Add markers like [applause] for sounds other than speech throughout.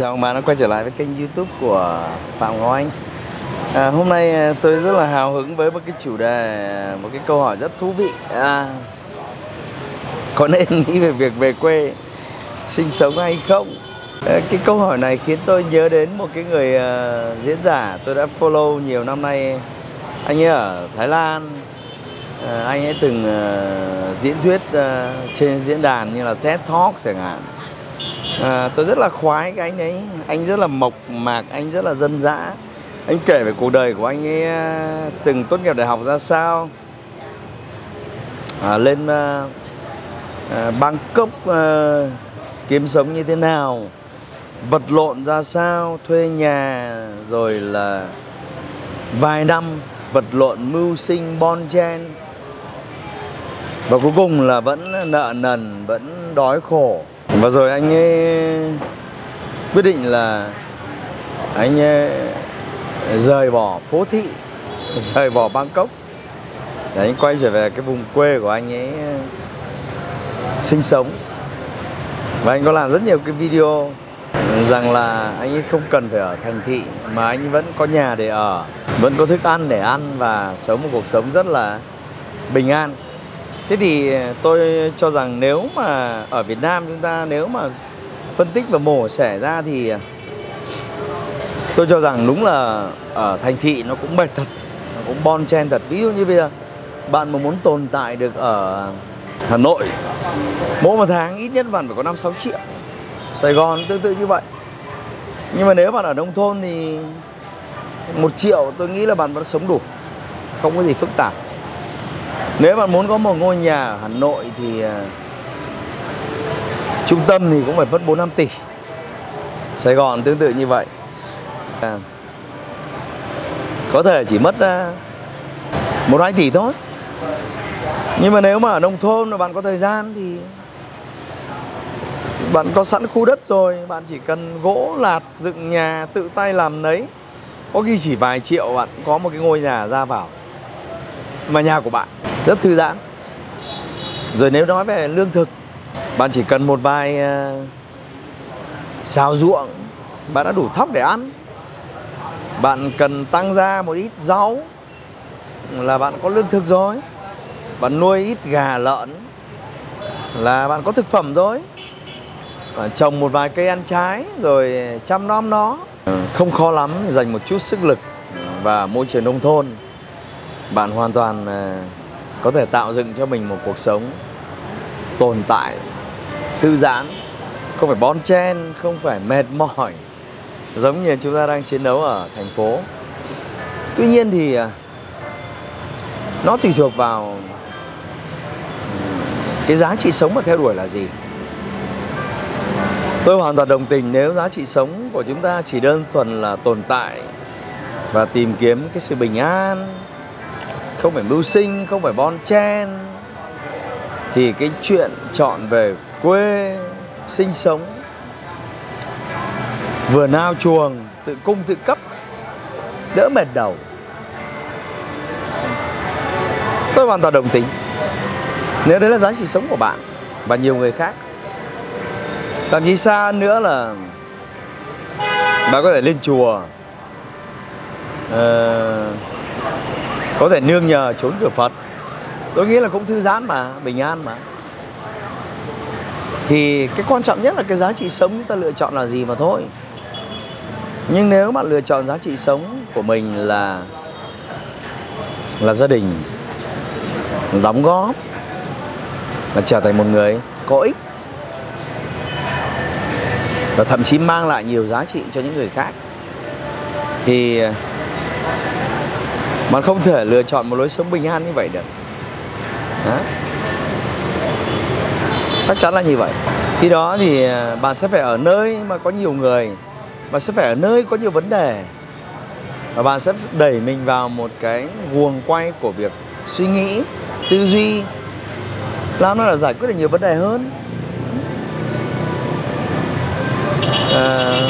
Chào ông bạn đã quay trở lại với kênh youtube của Phạm Ngọc Anh. À, Hôm nay à, tôi rất là hào hứng với một cái chủ đề, một cái câu hỏi rất thú vị. À, Có nên [laughs] nghĩ về việc về quê sinh sống hay không? À, cái câu hỏi này khiến tôi nhớ đến một cái người uh, diễn giả tôi đã follow nhiều năm nay. Anh ấy ở Thái Lan. À, Anh ấy từng uh, diễn thuyết uh, trên diễn đàn như là TED Talk chẳng hạn à, tôi rất là khoái cái anh ấy. Anh rất là mộc mạc anh rất là dân dã. Anh kể về cuộc đời của anh ấy à, từng tốt nghiệp đại học ra sao. À, lên à, à, Bangkok à, kiếm sống như thế nào. Vật lộn ra sao thuê nhà rồi là vài năm vật lộn mưu sinh bon chen. Và cuối cùng là vẫn nợ nần vẫn đói khổ và rồi anh ấy quyết định là anh ấy rời bỏ phố thị, rời bỏ Bangkok. Để anh quay trở về cái vùng quê của anh ấy ờ, sinh sống. Và anh có làm rất nhiều cái video rằng là anh ấy không cần phải ở thành thị, mà anh vẫn có nhà để ở, vẫn có thức ăn để ăn và sống một cuộc sống rất là bình an. Thế thì ờ, tôi cho rằng nếu mà ở Việt Nam chúng ta nếu mà phân tích và mổ xẻ ra thì ờ, tôi cho rằng đúng là ở thành thị nó cũng mệt thật, nó cũng bon chen thật. Ví dụ như bây giờ bạn mà muốn tồn tại được ở Hà Nội mỗi một tháng ít nhất bạn phải có 5 6 triệu. Sài Gòn tương tự như vậy. Nhưng mà nếu bạn ở nông thôn thì một triệu tôi nghĩ là bạn vẫn sống đủ. Không có gì phức tạp. Nếu bạn muốn có một ngôi nhà ở Hà Nội thì à, trung tâm thì cũng phải mất 4 5 tỷ. Sài Gòn tương tự như vậy. À, có thể chỉ mất à, một hai tỷ thôi. Nhưng mà nếu mà ở nông thôn mà bạn có thời gian thì bạn có sẵn khu đất rồi, bạn chỉ cần gỗ lạt dựng nhà tự tay làm nấy. Có khi chỉ vài triệu bạn có một cái ngôi nhà ra vào mà nhà của bạn rất thư giãn. Rồi nếu nói về lương thực, bạn chỉ cần một vài ờ, xào ruộng, bạn đã đủ thóc để ăn. Bạn cần tăng ra một ít rau là bạn có lương thực rồi. Bạn nuôi ít gà lợn là bạn có thực phẩm rồi. Bạn trồng một vài cây ăn trái rồi chăm nom nó. Không khó lắm, dành một chút sức lực và môi trường nông thôn. Bạn hoàn toàn ờ, có thể tạo dựng cho mình một cuộc sống tồn tại, thư giãn, không phải bon chen, không phải mệt mỏi, giống như chúng ta đang chiến đấu ở thành phố. Tuy nhiên thì à, nó tùy thuộc vào cái giá trị sống mà theo đuổi là gì. Tôi hoàn toàn đồng tình nếu giá trị sống của chúng ta chỉ đơn thuần là tồn tại và tìm kiếm cái sự bình an không phải mưu sinh không phải bon chen. Thì cái chuyện chọn về quê sinh sống vừa nao chuồng tự cung tự cấp đỡ mệt đầu. Tôi hoàn toàn đồng tình nếu đấy là giá trị sống của bạn và nhiều người khác. Thậm chí xa nữa là bạn có thể lên chùa. Uh, có thể nương nhờ, trốn cửa Phật. Tôi nghĩ là cũng thư giãn mà, bình an mà. Thì cái quan trọng nhất là cái giá trị sống chúng ta lựa chọn là gì mà thôi. Nhưng nếu bạn lựa chọn giá trị sống của mình là là gia đình, đóng góp, là trở thành một người có ích, và thậm chí mang lại nhiều giá trị cho những người khác, thì bạn không thể lựa chọn một lối sống bình an như vậy được. Đó. chắc chắn là như vậy. Khi đó thì à, bạn sẽ phải ở nơi mà có nhiều người bạn sẽ phải ở nơi có nhiều vấn đề. Và bạn sẽ đẩy mình vào một cái guồng quay của việc suy nghĩ tư duy. Làm nó là giải quyết được nhiều vấn đề hơn. À,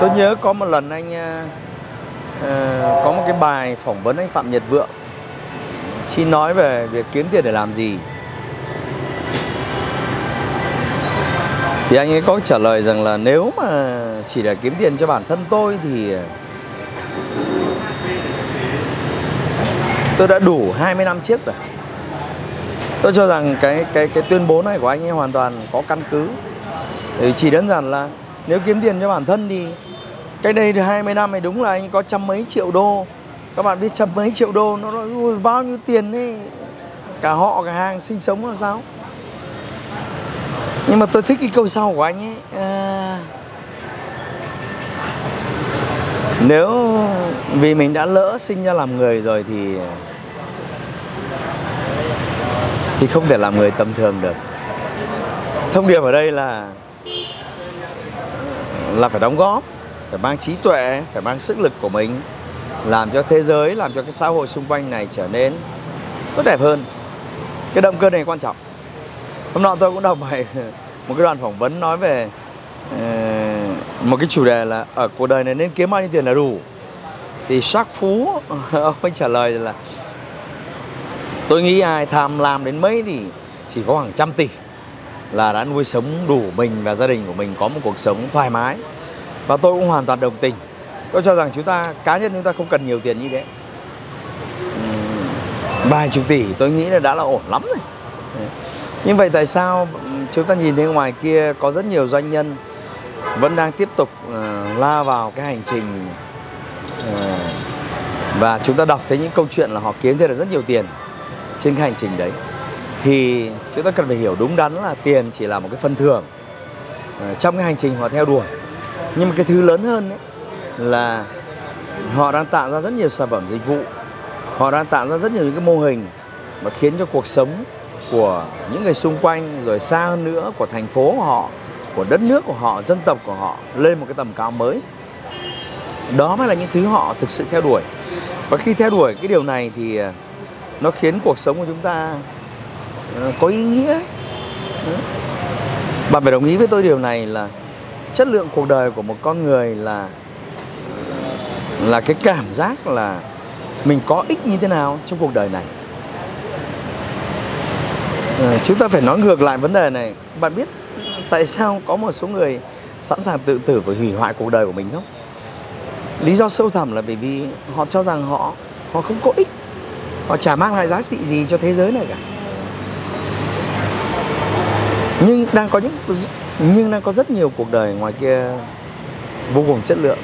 tôi nhớ có một lần anh à, cái bài phỏng vấn anh phạm nhật vượng. Khi nói về việc kiếm tiền để làm gì? Thì anh ấy có trả lời rằng là nếu mà chỉ để kiếm tiền cho bản thân tôi thì, tôi đã đủ 20 năm trước rồi. Tôi cho rằng cái cái cái tuyên bố này của anh ấy hoàn toàn có căn cứ. Thì chỉ đơn giản là nếu kiếm tiền cho bản thân thì cách đây 20 năm này đúng là anh có trăm mấy triệu đô các bạn biết trăm mấy triệu đô nó nói bao nhiêu tiền ấy cả họ cả hàng sinh sống làm sao? Nhưng mà tôi thích cái câu sau của anh ấy. À, nếu vì mình đã lỡ sinh ra làm người rồi thì thì không thể làm người tầm thường được. Thông điệp ở đây là là phải đóng góp phải mang trí tuệ phải mang sức lực của mình làm cho thế giới, làm cho cái xã hội xung quanh này trở nên tốt đẹp hơn. Cái động cơ này quan trọng. Hôm nọ tôi cũng đọc bài [laughs] một cái đoạn phỏng vấn nói về ờ, một cái chủ đề là ở cuộc đời này nên kiếm bao nhiêu tiền là đủ. Thì sắc phú [laughs] ông ấy trả lời là, tôi nghĩ ai tham lam đến mấy thì chỉ có khoảng trăm tỷ là đã nuôi sống đủ mình và gia đình của mình có một cuộc sống thoải mái. Và tôi cũng hoàn toàn đồng tình tôi cho rằng chúng ta cá nhân chúng ta không cần nhiều tiền như thế. Vài chục tỷ tôi nghĩ là đã là ổn lắm rồi. Nhưng vậy tại sao chúng ta nhìn thấy ngoài kia có rất nhiều doanh nhân vẫn đang tiếp tục uh, la vào cái hành trình uh, và chúng ta đọc thấy những câu chuyện là họ kiếm thêm được rất nhiều tiền trên cái hành trình đấy thì chúng ta cần phải hiểu đúng đắn là tiền chỉ là một cái phần thưởng uh, trong cái hành trình họ theo đuổi. Nhưng mà cái thứ lớn hơn ấy là họ đang tạo ra rất nhiều sản phẩm dịch vụ. Họ đang tạo ra rất nhiều những cái mô hình mà khiến cho cuộc sống của những người xung quanh, rồi xa hơn nữa, của thành phố của họ, của đất nước của họ, dân tộc của họ lên một cái tầm cao mới. Đó mới là những thứ họ thực sự theo đuổi. Và khi theo đuổi cái điều này thì à, nó khiến cuộc sống của chúng ta à, có ý nghĩa. Bạn phải đồng ý với tôi điều này là chất lượng cuộc đời của một con người là là cái cảm giác là mình có ích như thế nào trong cuộc đời này. À, chúng ta phải nói ngược lại vấn đề này. Bạn biết tại sao có một số người sẵn sàng tự tử và hủy hoại cuộc đời của mình không? Lý do sâu thẳm là bởi vì họ cho rằng họ họ không có ích. Họ chả mang lại giá trị gì cho thế giới này cả. Nhưng đang có những nhưng đang có rất nhiều cuộc đời ngoài kia vô cùng chất lượng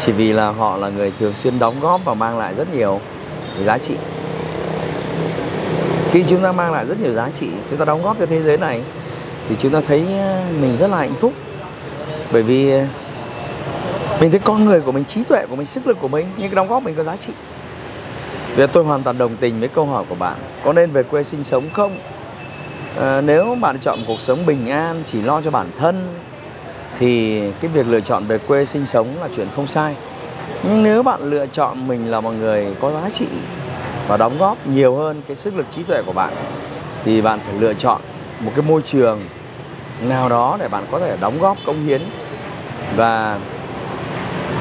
chỉ vì là họ là người thường xuyên đóng góp và mang lại rất nhiều giá trị. Khi chúng ta mang lại rất nhiều giá trị chúng ta đóng góp cho thế giới này thì chúng ta thấy à, mình rất là hạnh phúc. Bởi vì à, mình thấy con người của mình trí tuệ của mình sức lực của mình những cái đóng góp mình có giá trị. Vì tôi hoàn toàn đồng tình với câu hỏi của bạn có nên về quê sinh sống không? À, nếu bạn chọn cuộc sống bình an chỉ lo cho bản thân thì cái việc lựa chọn về quê sinh sống là chuyện không sai. Nhưng nếu bạn lựa chọn mình là một người có giá trị và đóng góp nhiều hơn cái sức lực trí tuệ của bạn thì bạn phải lựa chọn một cái môi trường nào đó để bạn có thể đóng góp công hiến. Và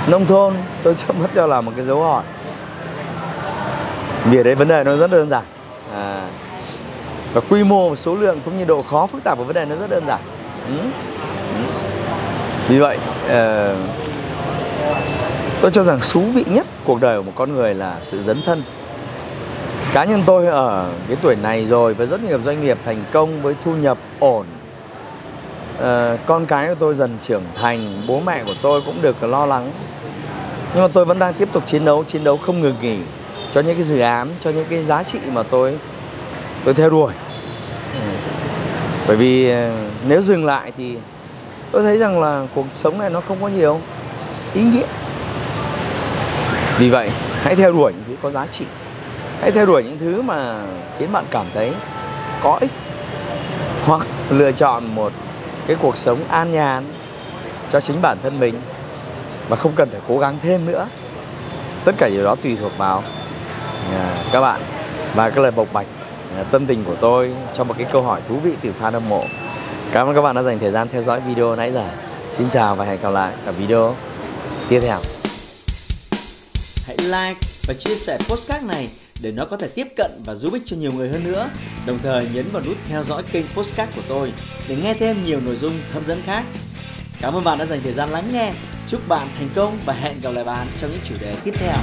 nông thôn tôi cho [laughs] mất cho là một cái dấu hỏi. Vì ở đây vấn đề nó rất đơn giản. À, và quy mô số lượng cũng như độ khó phức tạp của vấn đề nó rất đơn giản. Ừ. Vì vậy uh, tôi cho rằng thú vị nhất cuộc đời của một con người là sự dấn thân. Cá nhân tôi ở cái tuổi này rồi với rất nhiều doanh nghiệp thành công với thu nhập ổn. Ờ, con cái của tôi dần trưởng thành bố mẹ của tôi cũng được lo lắng. Nhưng mà tôi vẫn đang tiếp tục chiến đấu chiến đấu không ngừng nghỉ cho những cái dự án cho những cái giá trị mà tôi tôi theo đuổi. Bởi vì ờ, nếu dừng lại thì tôi thấy rằng là cuộc sống này nó không có nhiều. Ý nghĩa. Vì vậy, hãy theo đuổi những thứ có giá trị. Hãy theo đuổi những thứ mà khiến bạn cảm thấy có ích. Hoặc lựa chọn một cái cuộc sống an nhàn cho chính bản thân mình và không cần phải cố gắng thêm nữa. Tất cả điều đó tùy thuộc vào à, các bạn và cái lời bộc bạch à, tâm tình của tôi trong một cái câu hỏi thú vị từ fan hâm mộ cảm ơn các bạn đã dành thời gian theo dõi video nãy giờ xin chào và hẹn gặp lại ở video tiếp theo hãy like và chia sẻ postcard này để nó có thể tiếp cận và giúp ích cho nhiều người hơn nữa. Đồng thời nhấn vào nút theo dõi kênh postcard của tôi để nghe thêm nhiều nội dung hấp dẫn khác. Cảm ơn bạn đã dành thời gian lắng nghe. Chúc bạn thành công và hẹn gặp lại bạn trong những chủ đề tiếp theo.